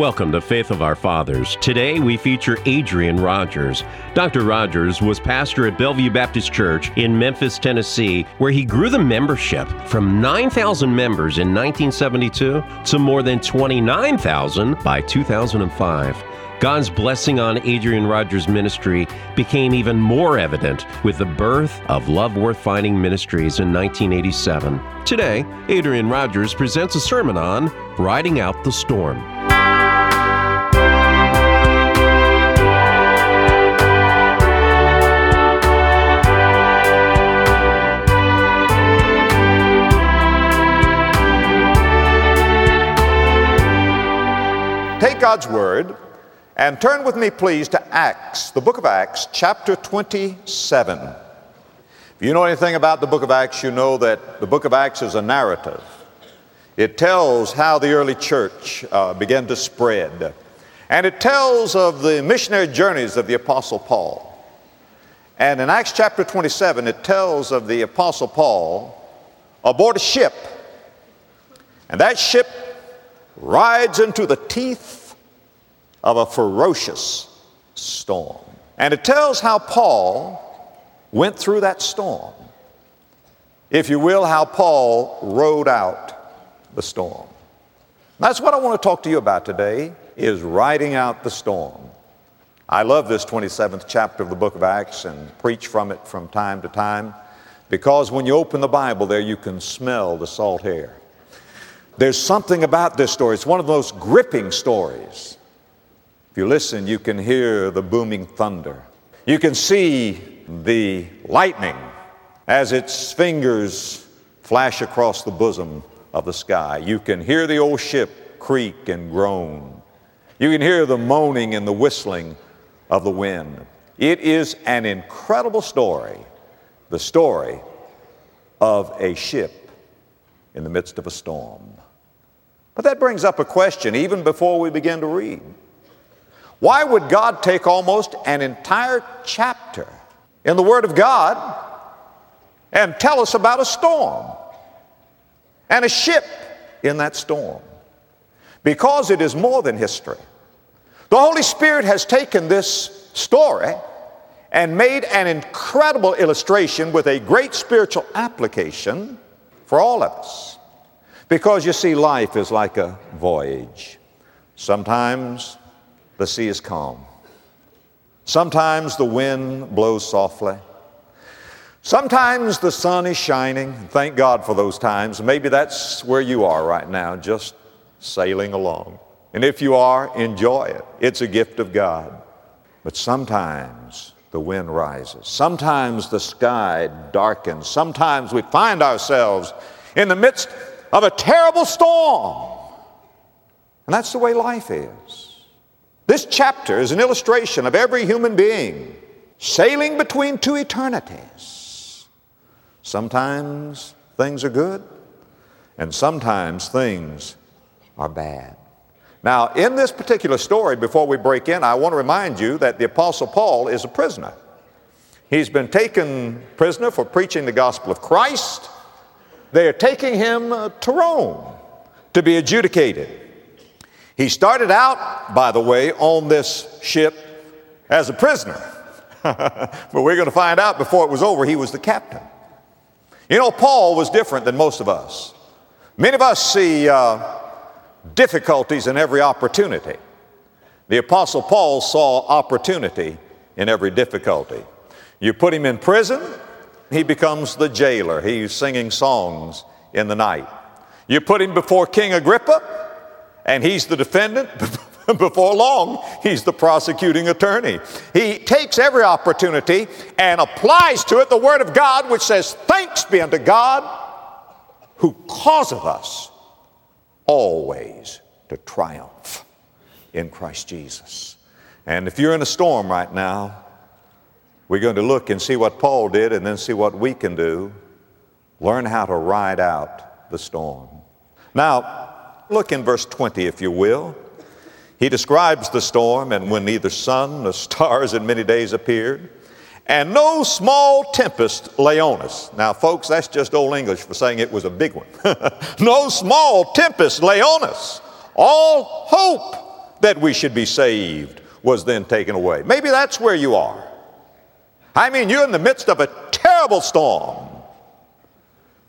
Welcome to Faith of Our Fathers. Today we feature Adrian Rogers. Dr. Rogers was pastor at Bellevue Baptist Church in Memphis, Tennessee, where he grew the membership from 9,000 members in 1972 to more than 29,000 by 2005. God's blessing on Adrian Rogers' ministry became even more evident with the birth of Love Worth Finding Ministries in 1987. Today, Adrian Rogers presents a sermon on Riding Out the Storm. Take God's Word and turn with me, please, to Acts, the book of Acts, chapter 27. If you know anything about the book of Acts, you know that the book of Acts is a narrative. It tells how the early church uh, began to spread, and it tells of the missionary journeys of the Apostle Paul. And in Acts chapter 27, it tells of the Apostle Paul aboard a ship, and that ship rides into the teeth of a ferocious storm. And it tells how Paul went through that storm. If you will, how Paul rode out the storm. That's what I want to talk to you about today is riding out the storm. I love this 27th chapter of the book of Acts and preach from it from time to time because when you open the Bible there you can smell the salt air. There's something about this story. It's one of the most gripping stories if you listen, you can hear the booming thunder. You can see the lightning as its fingers flash across the bosom of the sky. You can hear the old ship creak and groan. You can hear the moaning and the whistling of the wind. It is an incredible story, the story of a ship in the midst of a storm. But that brings up a question even before we begin to read. Why would God take almost an entire chapter in the Word of God and tell us about a storm and a ship in that storm? Because it is more than history. The Holy Spirit has taken this story and made an incredible illustration with a great spiritual application for all of us. Because you see, life is like a voyage. Sometimes the sea is calm. Sometimes the wind blows softly. Sometimes the sun is shining. Thank God for those times. Maybe that's where you are right now, just sailing along. And if you are, enjoy it. It's a gift of God. But sometimes the wind rises. Sometimes the sky darkens. Sometimes we find ourselves in the midst of a terrible storm. And that's the way life is. This chapter is an illustration of every human being sailing between two eternities. Sometimes things are good, and sometimes things are bad. Now, in this particular story, before we break in, I want to remind you that the Apostle Paul is a prisoner. He's been taken prisoner for preaching the gospel of Christ. They are taking him to Rome to be adjudicated. He started out, by the way, on this ship as a prisoner. but we're going to find out before it was over, he was the captain. You know, Paul was different than most of us. Many of us see uh, difficulties in every opportunity. The Apostle Paul saw opportunity in every difficulty. You put him in prison, he becomes the jailer. He's singing songs in the night. You put him before King Agrippa, and he's the defendant. Before long, he's the prosecuting attorney. He takes every opportunity and applies to it the Word of God, which says, Thanks be unto God who causeth us always to triumph in Christ Jesus. And if you're in a storm right now, we're going to look and see what Paul did and then see what we can do. Learn how to ride out the storm. Now, Look in verse 20, if you will. He describes the storm, and when neither sun nor stars in many days appeared, and no small tempest lay on us. Now, folks, that's just old English for saying it was a big one. no small tempest lay on us. All hope that we should be saved was then taken away. Maybe that's where you are. I mean, you're in the midst of a terrible storm,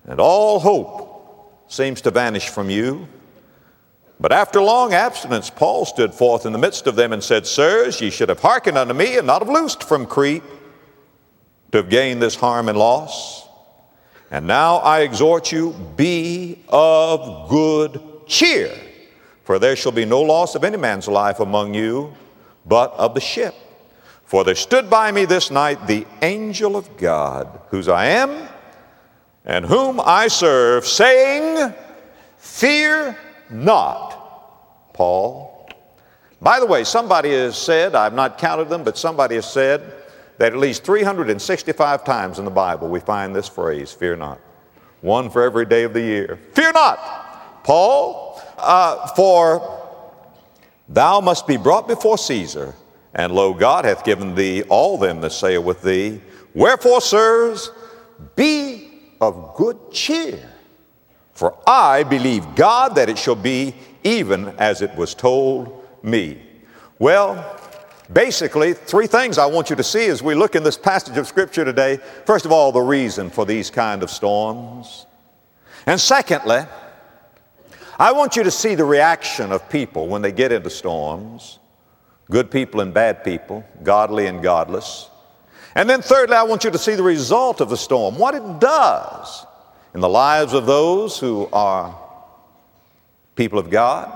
and all hope seems to vanish from you. But after long abstinence, Paul stood forth in the midst of them and said, Sirs, ye should have hearkened unto me and not have loosed from Crete to have gained this harm and loss. And now I exhort you, be of good cheer, for there shall be no loss of any man's life among you, but of the ship. For there stood by me this night the angel of God, whose I am and whom I serve, saying, Fear not, Paul. By the way, somebody has said, I've not counted them, but somebody has said that at least 365 times in the Bible we find this phrase, fear not. One for every day of the year. Fear not, Paul, uh, for thou must be brought before Caesar, and lo, God hath given thee all them that sail with thee. Wherefore, sirs, be of good cheer. For I believe God that it shall be even as it was told me. Well, basically, three things I want you to see as we look in this passage of Scripture today. First of all, the reason for these kind of storms. And secondly, I want you to see the reaction of people when they get into storms good people and bad people, godly and godless. And then, thirdly, I want you to see the result of the storm, what it does in the lives of those who are people of God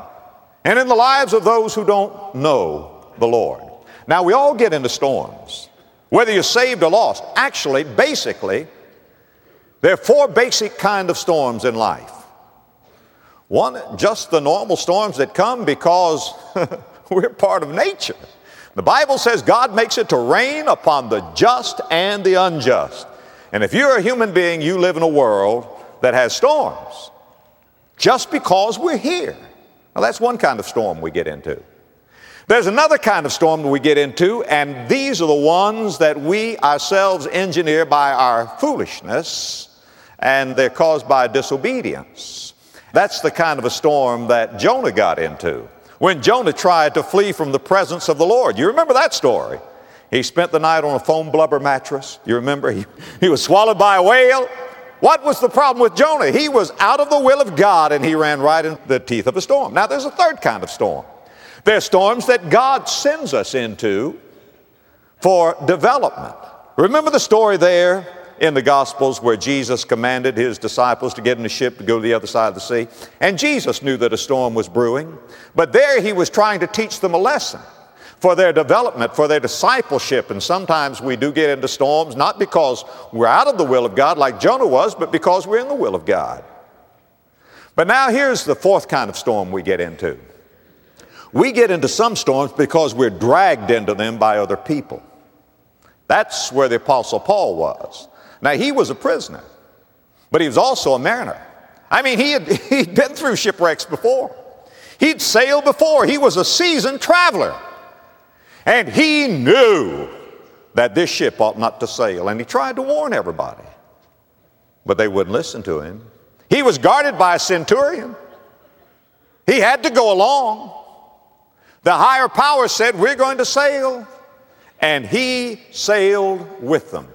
and in the lives of those who don't know the Lord. Now, we all get into storms, whether you're saved or lost. Actually, basically, there are four basic kind of storms in life. One, just the normal storms that come because we're part of nature. The Bible says God makes it to rain upon the just and the unjust. And if you're a human being, you live in a world that has storms just because we're here. Now, that's one kind of storm we get into. There's another kind of storm that we get into, and these are the ones that we ourselves engineer by our foolishness, and they're caused by disobedience. That's the kind of a storm that Jonah got into when Jonah tried to flee from the presence of the Lord. You remember that story? He spent the night on a foam blubber mattress. You remember? He, he was swallowed by a whale. What was the problem with Jonah? He was out of the will of God and he ran right in the teeth of a storm. Now, there's a third kind of storm. There are storms that God sends us into for development. Remember the story there in the Gospels where Jesus commanded his disciples to get in a ship to go to the other side of the sea? And Jesus knew that a storm was brewing, but there he was trying to teach them a lesson for their development, for their discipleship. And sometimes we do get into storms not because we're out of the will of God like Jonah was, but because we're in the will of God. But now here's the fourth kind of storm we get into. We get into some storms because we're dragged into them by other people. That's where the Apostle Paul was. Now, he was a prisoner, but he was also a mariner. I mean, he had, he'd been through shipwrecks before, he'd sailed before, he was a seasoned traveler. And he knew that this ship ought not to sail, and he tried to warn everybody, but they wouldn't listen to him. He was guarded by a centurion. He had to go along. The higher power said, We're going to sail. And he sailed with them.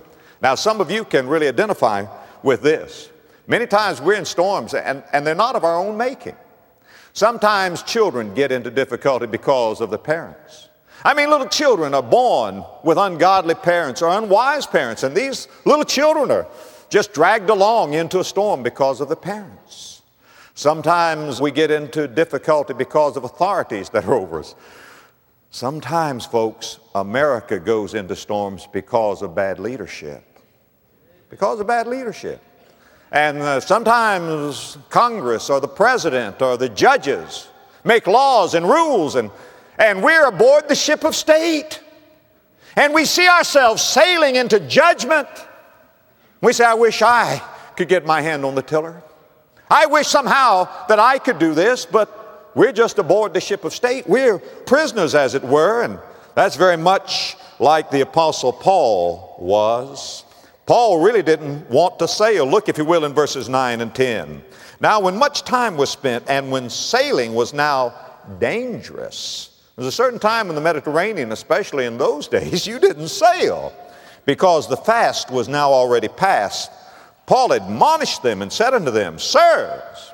Now, some of you can really identify with this. Many times we're in storms, and, and they're not of our own making. Sometimes children get into difficulty because of the parents. I mean, little children are born with ungodly parents or unwise parents, and these little children are just dragged along into a storm because of the parents. Sometimes we get into difficulty because of authorities that are over us. Sometimes, folks, America goes into storms because of bad leadership. Because of bad leadership. And uh, sometimes Congress or the president or the judges make laws and rules and and we're aboard the ship of state. And we see ourselves sailing into judgment. We say, I wish I could get my hand on the tiller. I wish somehow that I could do this, but we're just aboard the ship of state. We're prisoners, as it were, and that's very much like the Apostle Paul was. Paul really didn't want to sail. Look, if you will, in verses 9 and 10. Now, when much time was spent and when sailing was now dangerous, There's a certain time in the Mediterranean, especially in those days, you didn't sail because the fast was now already past. Paul admonished them and said unto them, Sirs,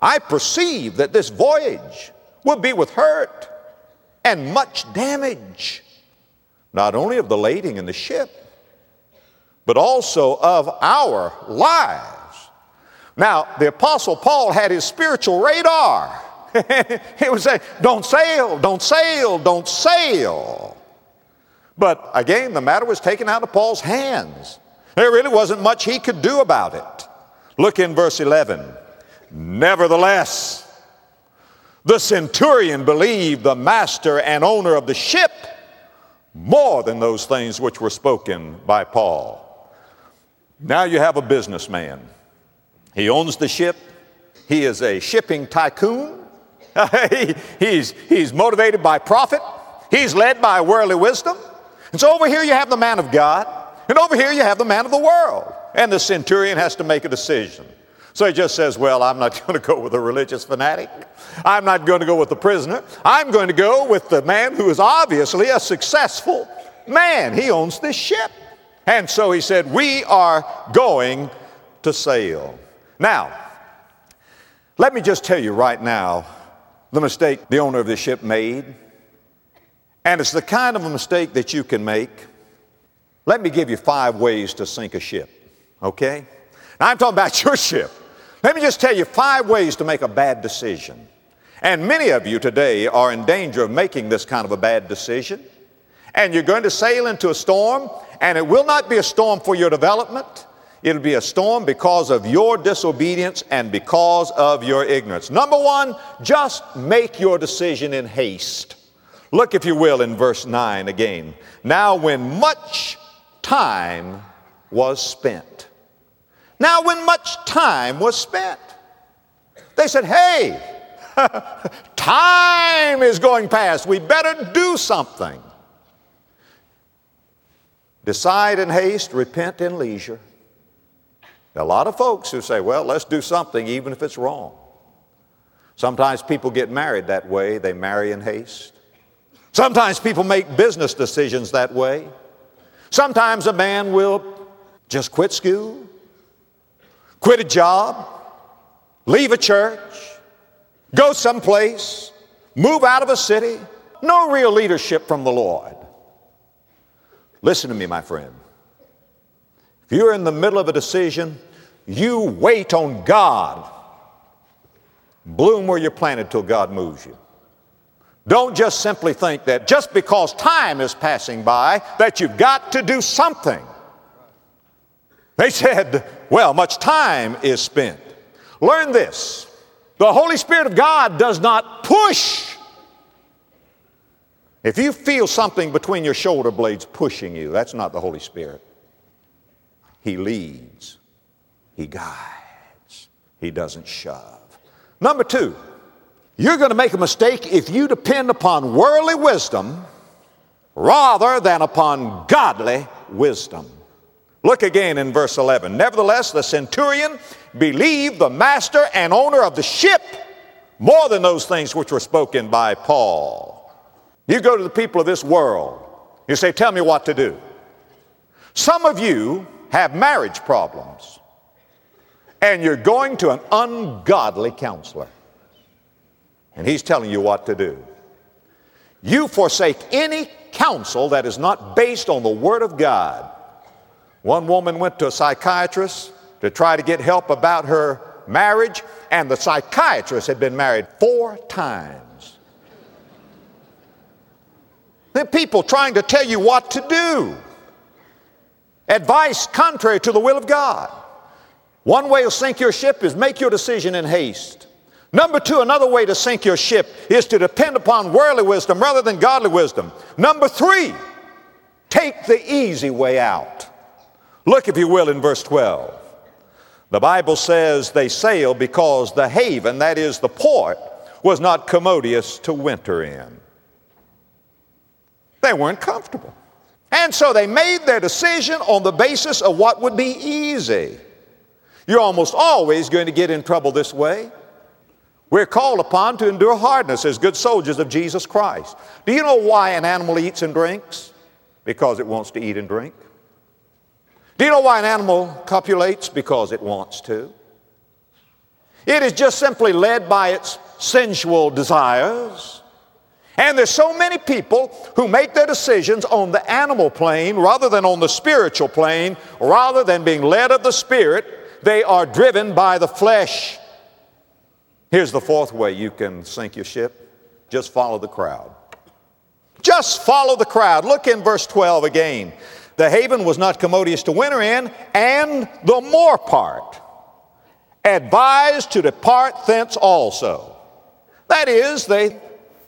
I perceive that this voyage will be with hurt and much damage, not only of the lading and the ship, but also of our lives. Now, the Apostle Paul had his spiritual radar. he would say, Don't sail, don't sail, don't sail. But again, the matter was taken out of Paul's hands. There really wasn't much he could do about it. Look in verse 11. Nevertheless, the centurion believed the master and owner of the ship more than those things which were spoken by Paul. Now you have a businessman. He owns the ship. He is a shipping tycoon. he, he's, he's motivated by profit. He's led by worldly wisdom. And so over here you have the man of God, and over here you have the man of the world. And the centurion has to make a decision. So he just says, Well, I'm not going to go with a religious fanatic. I'm not going to go with the prisoner. I'm going to go with the man who is obviously a successful man. He owns this ship. And so he said, We are going to sail. Now, let me just tell you right now the mistake the owner of this ship made. And it's the kind of a mistake that you can make. Let me give you five ways to sink a ship, okay? Now, I'm talking about your ship. Let me just tell you five ways to make a bad decision. And many of you today are in danger of making this kind of a bad decision. And you're going to sail into a storm, and it will not be a storm for your development. It'll be a storm because of your disobedience and because of your ignorance. Number one, just make your decision in haste. Look, if you will, in verse 9 again. Now, when much time was spent. Now, when much time was spent, they said, Hey, time is going past. We better do something. Decide in haste, repent in leisure. a lot of folks who say, Well, let's do something even if it's wrong. Sometimes people get married that way, they marry in haste. Sometimes people make business decisions that way. Sometimes a man will just quit school, quit a job, leave a church, go someplace, move out of a city, no real leadership from the Lord. Listen to me, my friend. If you're in the middle of a decision, you wait on God. Bloom where you're planted till God moves you. Don't just simply think that just because time is passing by that you've got to do something. They said, well, much time is spent. Learn this. The Holy Spirit of God does not push. If you feel something between your shoulder blades pushing you, that's not the Holy Spirit. He leads, He guides, He doesn't shove. Number two, you're going to make a mistake if you depend upon worldly wisdom rather than upon godly wisdom. Look again in verse 11. Nevertheless, the centurion believed the master and owner of the ship more than those things which were spoken by Paul. You go to the people of this world, you say, Tell me what to do. Some of you have marriage problems, and you're going to an ungodly counselor and he's telling you what to do. You forsake any counsel that is not based on the Word of God. One woman went to a psychiatrist to try to get help about her marriage, and the psychiatrist had been married four times. Are people trying to tell you what to do. Advice contrary to the will of God. One way to sink your ship is make your decision in haste. Number two, another way to sink your ship is to depend upon worldly wisdom rather than godly wisdom. Number three, take the easy way out. Look, if you will, in verse 12. The Bible says they sailed because the haven, that is the port, was not commodious to winter in. They weren't comfortable. And so they made their decision on the basis of what would be easy. You're almost always going to get in trouble this way. We're called upon to endure hardness as good soldiers of Jesus Christ. Do you know why an animal eats and drinks? Because it wants to eat and drink. Do you know why an animal copulates? Because it wants to. It is just simply led by its sensual desires. And there's so many people who make their decisions on the animal plane rather than on the spiritual plane, rather than being led of the Spirit, they are driven by the flesh. Here's the fourth way you can sink your ship just follow the crowd. Just follow the crowd. Look in verse 12 again. The haven was not commodious to winter in, and the more part advised to depart thence also. That is, they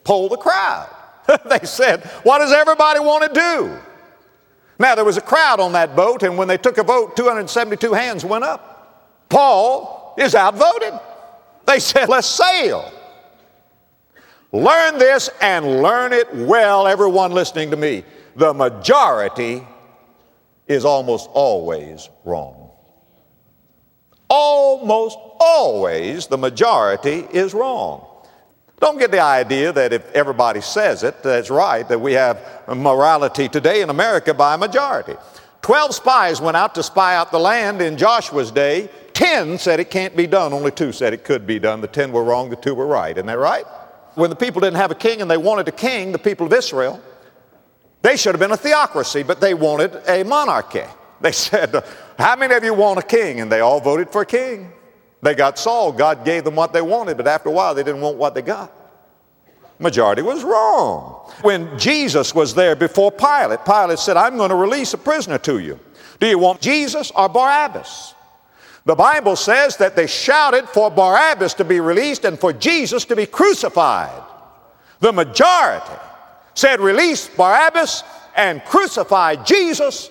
polled the crowd. they said, What does everybody want to do? Now, there was a crowd on that boat, and when they took a vote, 272 hands went up. Paul is outvoted. They said, Let's sail. Learn this and learn it well, everyone listening to me. The majority is almost always wrong. Almost always the majority is wrong. Don't get the idea that if everybody says it, that's right, that we have morality today in America by a majority. Twelve spies went out to spy out the land in Joshua's day. Ten said it can't be done. Only two said it could be done. The ten were wrong, the two were right. Isn't that right? When the people didn't have a king and they wanted a king, the people of Israel, they should have been a theocracy, but they wanted a monarchy. They said, How many of you want a king? And they all voted for a king. They got Saul. God gave them what they wanted, but after a while they didn't want what they got. Majority was wrong. When Jesus was there before Pilate, Pilate said, I'm going to release a prisoner to you. Do you want Jesus or Barabbas? The Bible says that they shouted for Barabbas to be released and for Jesus to be crucified. The majority said, Release Barabbas and crucify Jesus.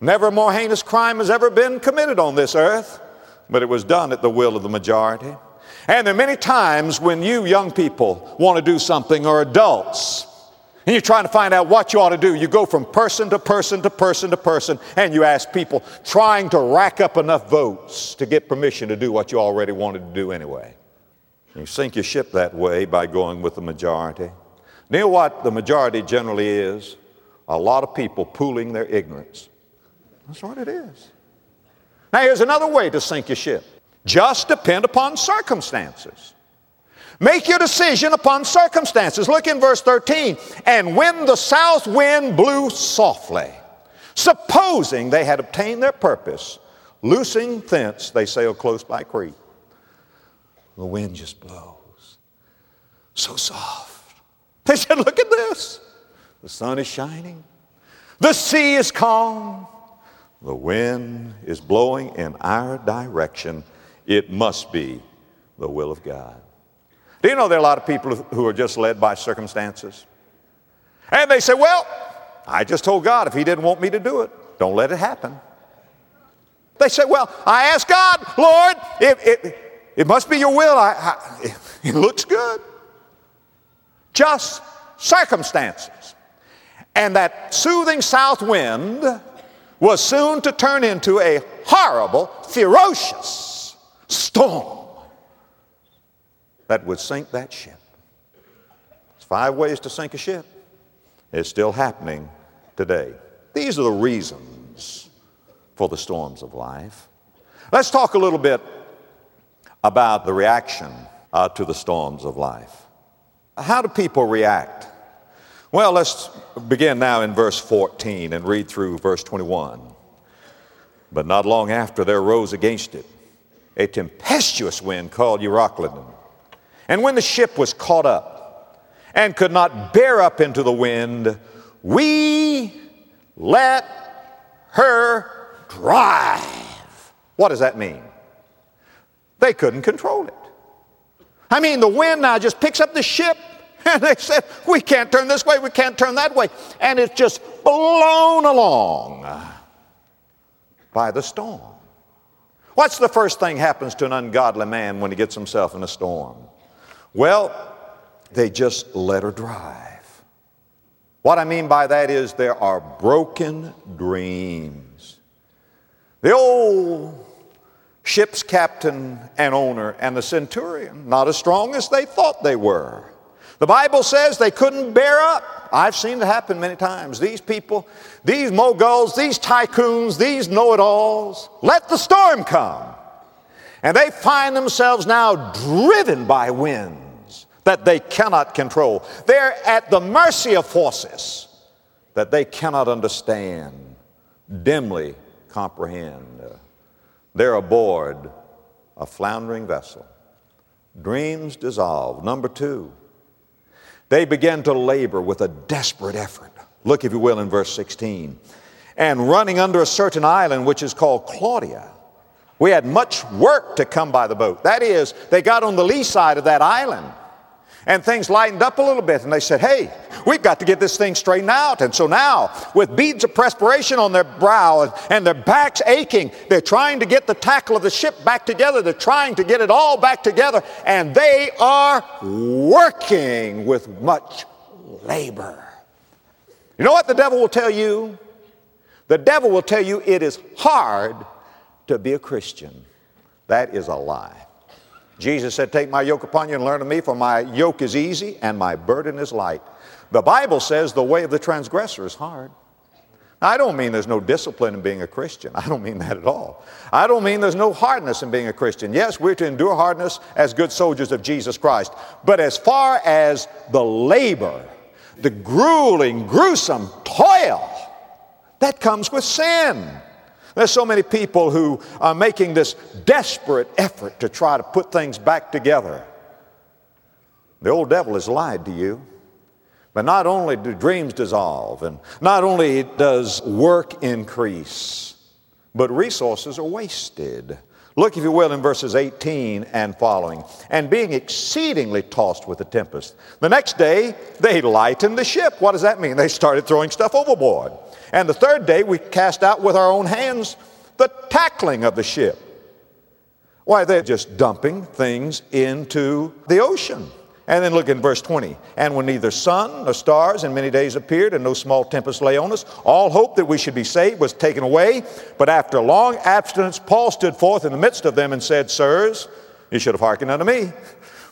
Never more heinous crime has ever been committed on this earth, but it was done at the will of the majority. And there are many times when you young people want to do something, or adults, and you're trying to find out what you ought to do. You go from person to person to person to person, and you ask people, trying to rack up enough votes to get permission to do what you already wanted to do anyway. You sink your ship that way by going with the majority. You know what the majority generally is? A lot of people pooling their ignorance. That's what it is. Now, here's another way to sink your ship just depend upon circumstances. Make your decision upon circumstances. Look in verse 13. And when the south wind blew softly, supposing they had obtained their purpose, loosing thence, they sailed close by Crete. The wind just blows. So soft. They said, Look at this. The sun is shining, the sea is calm, the wind is blowing in our direction. It must be the will of God. Do you know there are a lot of people who are just led by circumstances? And they say, Well, I just told God if He didn't want me to do it, don't let it happen. They say, Well, I asked God, Lord, it, it, it must be your will. I, I, it looks good. Just circumstances. And that soothing south wind was soon to turn into a horrible, ferocious storm that would sink that ship. There's five ways to sink a ship. It's still happening today. These are the reasons for the storms of life. Let's talk a little bit about the reaction uh, to the storms of life. How do people react? Well, let's begin now in verse 14 and read through verse 21. But not long after there rose against it a tempestuous wind called Euroclydon and when the ship was caught up and could not bear up into the wind, we let her drive. What does that mean? They couldn't control it. I mean, the wind now just picks up the ship, and they said, We can't turn this way, we can't turn that way. And it's just blown along by the storm. What's the first thing happens to an ungodly man when he gets himself in a storm? Well, they just let her drive. What I mean by that is there are broken dreams. The old ship's captain and owner and the centurion, not as strong as they thought they were. The Bible says they couldn't bear up. I've seen it happen many times. These people, these moguls, these tycoons, these know it alls, let the storm come. And they find themselves now driven by winds that they cannot control. They're at the mercy of forces that they cannot understand, dimly comprehend. They're aboard a floundering vessel. Dreams dissolve. Number two, they began to labor with a desperate effort. Look, if you will, in verse 16. And running under a certain island which is called Clauda, we had much work to come by the boat. That is, they got on the lee side of that island and things lightened up a little bit and they said, hey, we've got to get this thing straightened out. And so now, with beads of perspiration on their brow and, and their backs aching, they're trying to get the tackle of the ship back together. They're trying to get it all back together and they are working with much labor. You know what the devil will tell you? The devil will tell you it is hard to be a Christian. That is a lie. Jesus said, Take my yoke upon you and learn of me, for my yoke is easy and my burden is light. The Bible says the way of the transgressor is hard. Now, I don't mean there's no discipline in being a Christian. I don't mean that at all. I don't mean there's no hardness in being a Christian. Yes, we're to endure hardness as good soldiers of Jesus Christ. But as far as the labor, the grueling, gruesome toil, that comes with sin. There's so many people who are making this desperate effort to try to put things back together. The old devil has lied to you. But not only do dreams dissolve, and not only does work increase, but resources are wasted. Look, if you will, in verses 18 and following. And being exceedingly tossed with the tempest. The next day, they lightened the ship. What does that mean? They started throwing stuff overboard. And the third day, we cast out with our own hands the tackling of the ship. Why, they're just dumping things into the ocean. And then look in verse 20. And when neither sun nor stars in many days appeared, and no small tempest lay on us, all hope that we should be saved was taken away. But after long abstinence, Paul stood forth in the midst of them and said, Sirs, you should have hearkened unto me.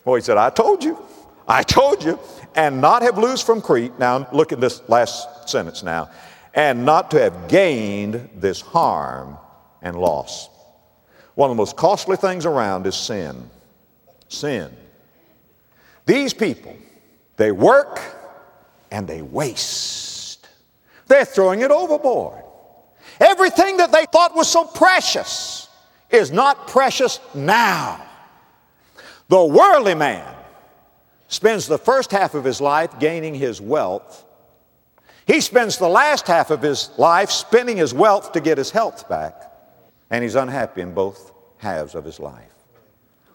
Well, he said, I told you. I told you. And not have loosed from Crete. Now, look at this last sentence now and not to have gained this harm and loss. One of the most costly things around is sin. Sin. These people, they work and they waste. They're throwing it overboard. Everything that they thought was so precious is not precious now. The worldly man spends the first half of his life gaining his wealth he spends the last half of his life spending his wealth to get his health back, and he's unhappy in both halves of his life.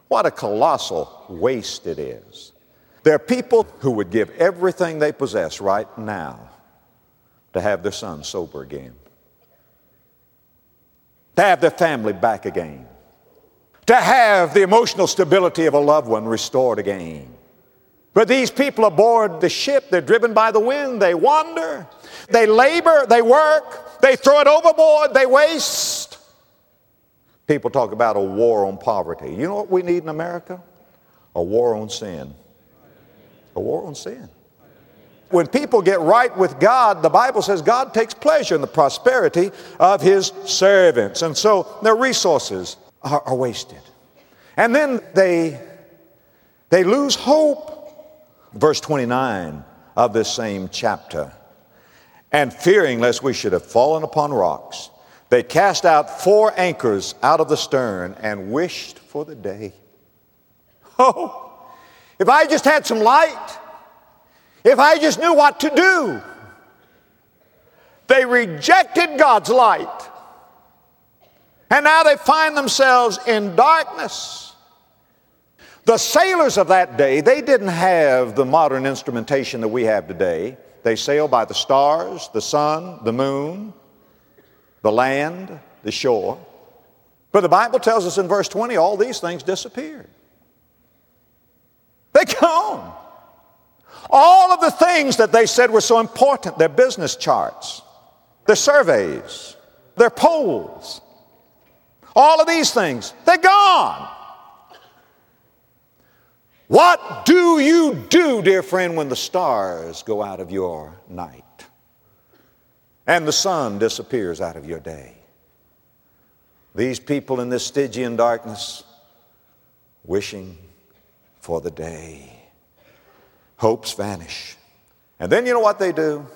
What a colossal waste it is. There are people who would give everything they possess right now to have their son sober again, to have their family back again, to have the emotional stability of a loved one restored again. But these people aboard the ship, they're driven by the wind, they wander, they labor, they work, they throw it overboard, they waste. People talk about a war on poverty. You know what we need in America? A war on sin. A war on sin. When people get right with God, the Bible says God takes pleasure in the prosperity of his servants. And so their resources are, are wasted. And then they, they lose hope verse 29 of this same chapter. And fearing lest we should have fallen upon rocks, they cast out four anchors out of the stern and wished for the day. Oh, if I just had some light, if I just knew what to do. They rejected God's light. And now they find themselves in darkness. The sailors of that day, they didn't have the modern instrumentation that we have today. They sailed by the stars, the sun, the moon, the land, the shore. But the Bible tells us in verse 20 all these things disappeared. They gone. All of the things that they said were so important, their business charts, their surveys, their polls, All of these things, they're gone. What do you do, dear friend, when the stars go out of your night and the sun disappears out of your day? These people in this Stygian darkness, wishing for the day. Hopes vanish. And then you know what they do?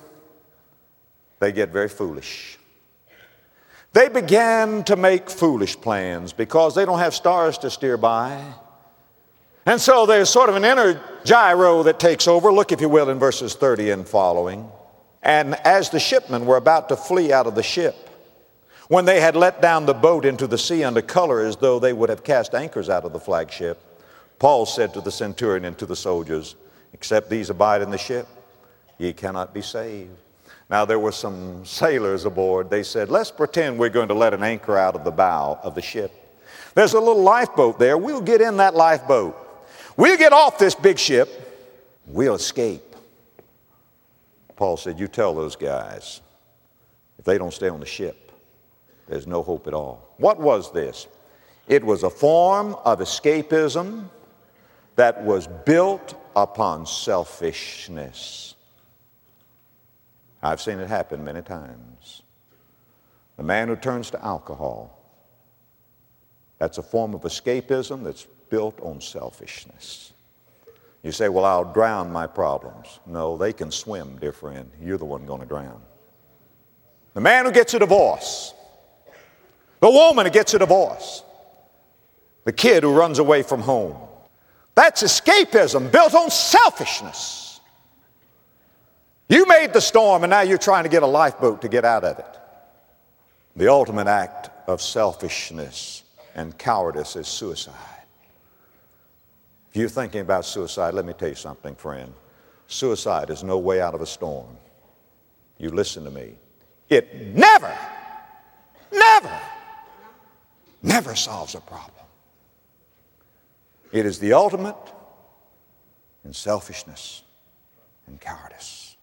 They get very foolish. They began to make foolish plans because they don't have stars to steer by. And so there's sort of an inner gyro that takes over. Look, if you will, in verses 30 and following. And as the shipmen were about to flee out of the ship, when they had let down the boat into the sea under color as though they would have cast anchors out of the foreship, Paul said to the centurion and to the soldiers, Except these abide in the ship, ye cannot be saved. Now, there were some sailors aboard. They said, Let's pretend we're going to let an anchor out of the bow of the ship. There's a little lifeboat there. We'll get in that lifeboat. We'll get off this big ship. We'll escape. Paul said, You tell those guys, if they don't stay on the ship, there's no hope at all. What was this? It was a form of escapism that was built upon selfishness. I've seen it happen many times. The man who turns to alcohol, that's a form of escapism that's built on selfishness. You say, Well, I'll drown my problems. No, they can swim, dear friend. You're the one going to drown. The man who gets a divorce, the woman who gets a divorce, the kid who runs away from home. That's escapism built on selfishness. You made the storm and now you're trying to get a lifeboat to get out of it. The ultimate act of selfishness and cowardice is suicide. If you're thinking about suicide, let me tell you something, friend. Suicide is no way out of a storm. You listen to me. It never, never, never solves a problem. It is the ultimate in selfishness and cowardice.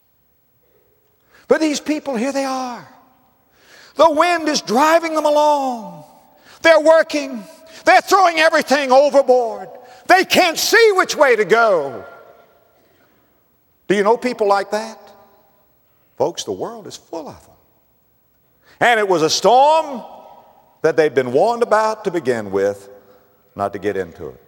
But these people, here they are. The wind is driving them along. They're working. They're throwing everything overboard. They can't see which way to go. Do you know people like that? Folks, the world is full of them. And it was a storm that they'd been warned about to begin with, not to get into it.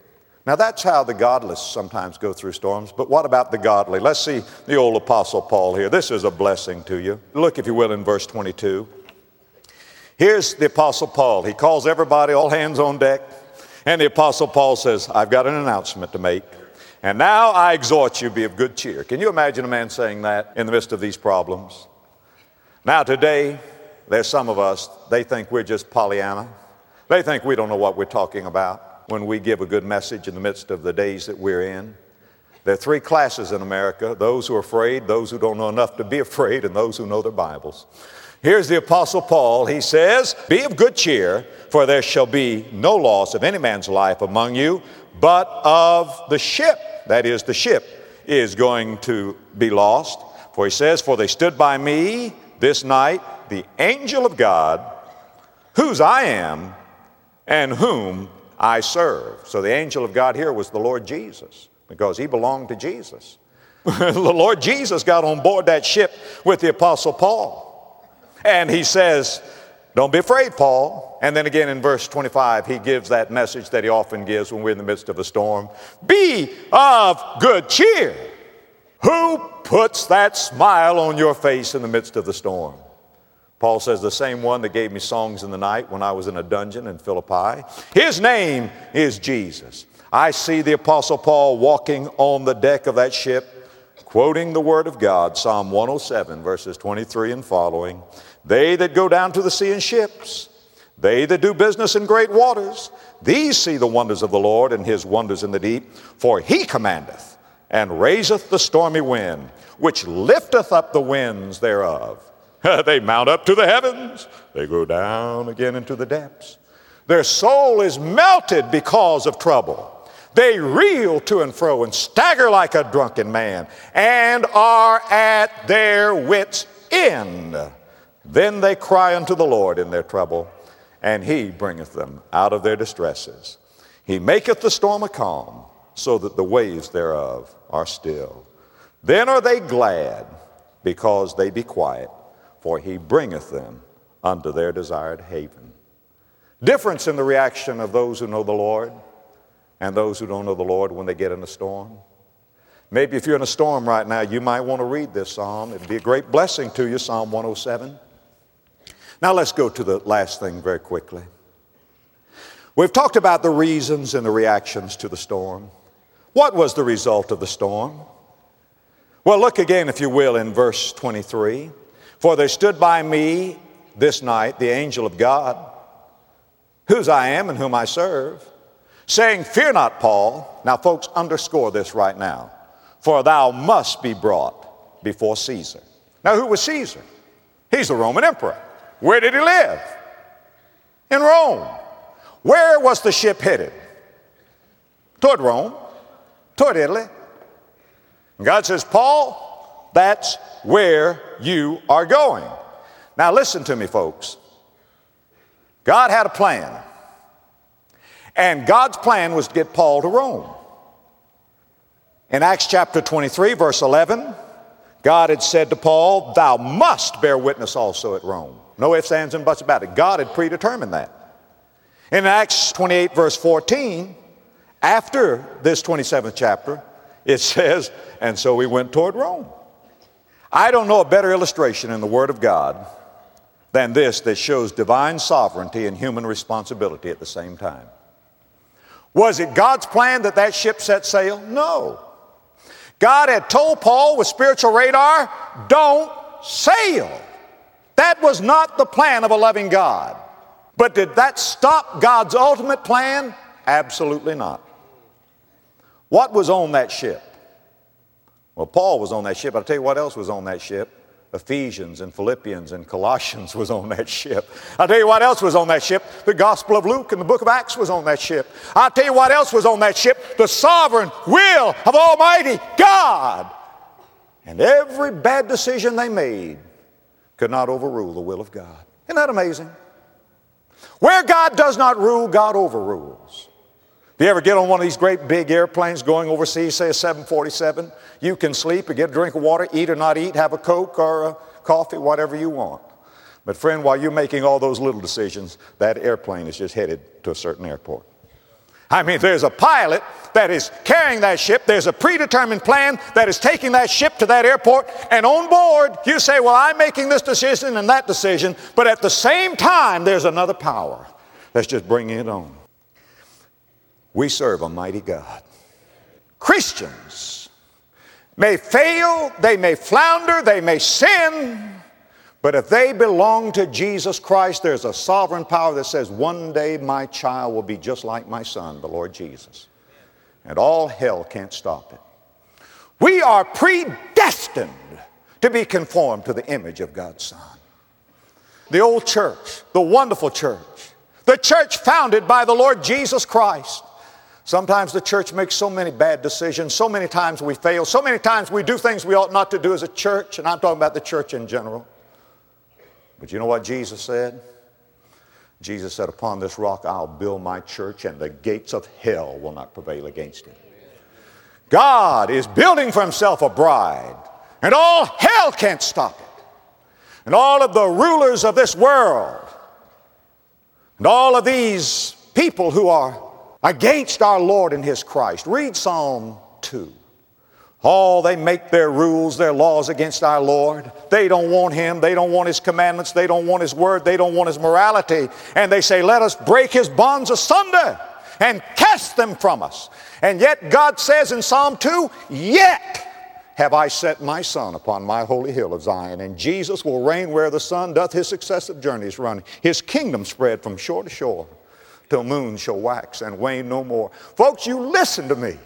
Now, that's how the godless sometimes go through storms, but what about the godly? Let's see the old Apostle Paul here. This is a blessing to you. Look, if you will, in verse 22. Here's the Apostle Paul. He calls everybody, all hands on deck, and the Apostle Paul says, I've got an announcement to make. And now I exhort you, be of good cheer. Can you imagine a man saying that in the midst of these problems? Now, today, there's some of us, they think we're just Pollyanna. They think we don't know what we're talking about when we give a good message in the midst of the days that we're in. There are three classes in America those who are afraid, those who don't know enough to be afraid, and those who know their Bibles. Here's the Apostle Paul. He says, Be of good cheer, for there shall be no loss of any man's life among you, but of the ship. That is, the ship is going to be lost. For he says, For they stood by me this night, the angel of God, whose I am, and whom I serve. So the angel of God here was the Lord Jesus because he belonged to Jesus. the Lord Jesus got on board that ship with the Apostle Paul. And he says, Don't be afraid, Paul. And then again in verse 25, he gives that message that he often gives when we're in the midst of a storm Be of good cheer. Who puts that smile on your face in the midst of the storm? Paul says, the same one that gave me songs in the night when I was in a dungeon in Philippi. His name is Jesus. I see the Apostle Paul walking on the deck of that ship, quoting the Word of God, Psalm 107, verses 23 and following. They that go down to the sea in ships, they that do business in great waters, these see the wonders of the Lord and his wonders in the deep. For he commandeth and raiseth the stormy wind, which lifteth up the winds thereof. they mount up to the heavens, they go down again into the depths. Their soul is melted because of trouble. They reel to and fro and stagger like a drunken man and are at their wits' end. Then they cry unto the Lord in their trouble, and he bringeth them out of their distresses. He maketh the storm a calm, so that the waves thereof are still. Then are they glad, because they be quiet, for he bringeth them unto their desired haven. Difference in the reaction of those who know the Lord and those who don't know the Lord when they get in a storm. Maybe if you're in a storm right now, you might want to read this psalm. It'd be a great blessing to you, Psalm 107. Now let's go to the last thing very quickly. We've talked about the reasons and the reactions to the storm. What was the result of the storm? Well, look again, if you will, in verse 23. For there stood by me this night the angel of God, whose I am and whom I serve, saying, Fear not, Paul. Now, folks, underscore this right now. For thou must be brought before Caesar. Now, who was Caesar? He's the Roman emperor. Where did he live? In Rome. Where was the ship headed? Toward Rome, toward Italy. And God says, Paul, that's where you are going. Now, listen to me, folks. God had a plan. And God's plan was to get Paul to Rome. In Acts chapter 23, verse 11, God had said to Paul, Thou must bear witness also at Rome. No ifs, ands, and buts about it. God had predetermined that. In Acts 28, verse 14, after this 27th chapter, it says, And so we went toward Rome. I don't know a better illustration in the Word of God than this that shows divine sovereignty and human responsibility at the same time. Was it God's plan that that ship set sail? No. God had told Paul with spiritual radar, don't sail. That was not the plan of a loving God. But did that stop God's ultimate plan? Absolutely not. What was on that ship? Well, Paul was on that ship. I'll tell you what else was on that ship. Ephesians and Philippians and Colossians was on that ship. I'll tell you what else was on that ship. The Gospel of Luke and the book of Acts was on that ship. I'll tell you what else was on that ship. The sovereign will of Almighty God. And every bad decision they made could not overrule the will of God. Isn't that amazing? Where God does not rule, God overrules. If you ever get on one of these great big airplanes going overseas, say a 747, you can sleep or get a drink of water, eat or not eat, have a Coke or a coffee, whatever you want. But, friend, while you're making all those little decisions, that airplane is just headed to a certain airport. I mean, there's a pilot that is carrying that ship. There's a predetermined plan that is taking that ship to that airport. And on board, you say, Well, I'm making this decision and that decision. But at the same time, there's another power that's just bringing it on. We serve a mighty God. Christians may fail, they may flounder, they may sin, but if they belong to Jesus Christ, there's a sovereign power that says, One day my child will be just like my son, the Lord Jesus. And all hell can't stop it. We are predestined to be conformed to the image of God's Son. The old church, the wonderful church, the church founded by the Lord Jesus Christ. Sometimes the church makes so many bad decisions. So many times we fail. So many times we do things we ought not to do as a church. And I'm talking about the church in general. But you know what Jesus said? Jesus said, Upon this rock I'll build my church, and the gates of hell will not prevail against it. God is building for himself a bride, and all hell can't stop it. And all of the rulers of this world, and all of these people who are against our Lord and his Christ. Read Psalm 2. Oh, they make their rules, their laws against our Lord. They don't want Him. They don't want His commandments. They don't want His word. They don't want His morality. And they say, let us break His bonds asunder and cast them from us. And yet God says in Psalm 2, yet have I set my son upon my holy hill of Zion, and Jesus will reign where the sun doth his successive journeys run. His kingdom spread from shore to shore, till moon shall wax and wane no more. Folks, you listen to me.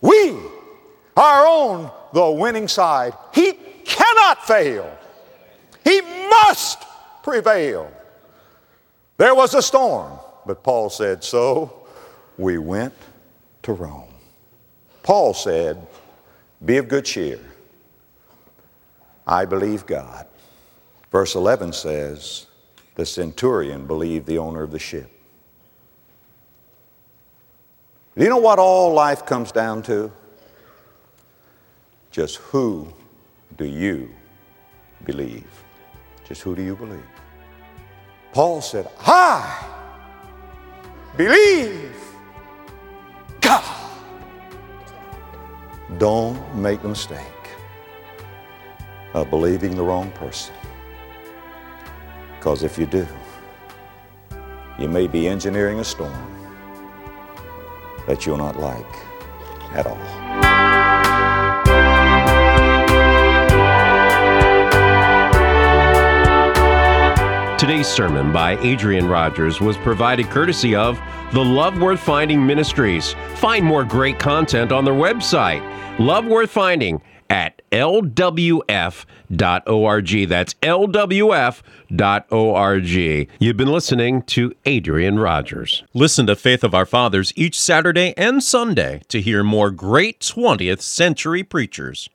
We are on the winning side. He cannot fail. He must prevail. There was a storm, but Paul said, So we went to Rome. Paul said, Be of good cheer. I believe God. Verse 11 says, the centurion believed the owner of the ship. Do you know what all life comes down to? Just who do you believe? Just who do you believe? Paul said, I believe God. Don't make the mistake of believing the wrong person. Because if you do, you may be engineering a storm that you'll not like at all. Today's sermon by Adrian Rogers was provided courtesy of the Love Worth Finding Ministries. Find more great content on their website, Love Worth Finding at lwf.org. That's lwf.org. You've been listening to Adrian Rogers. Listen to Faith of Our Fathers each Saturday and Sunday to hear more great 20th century preachers.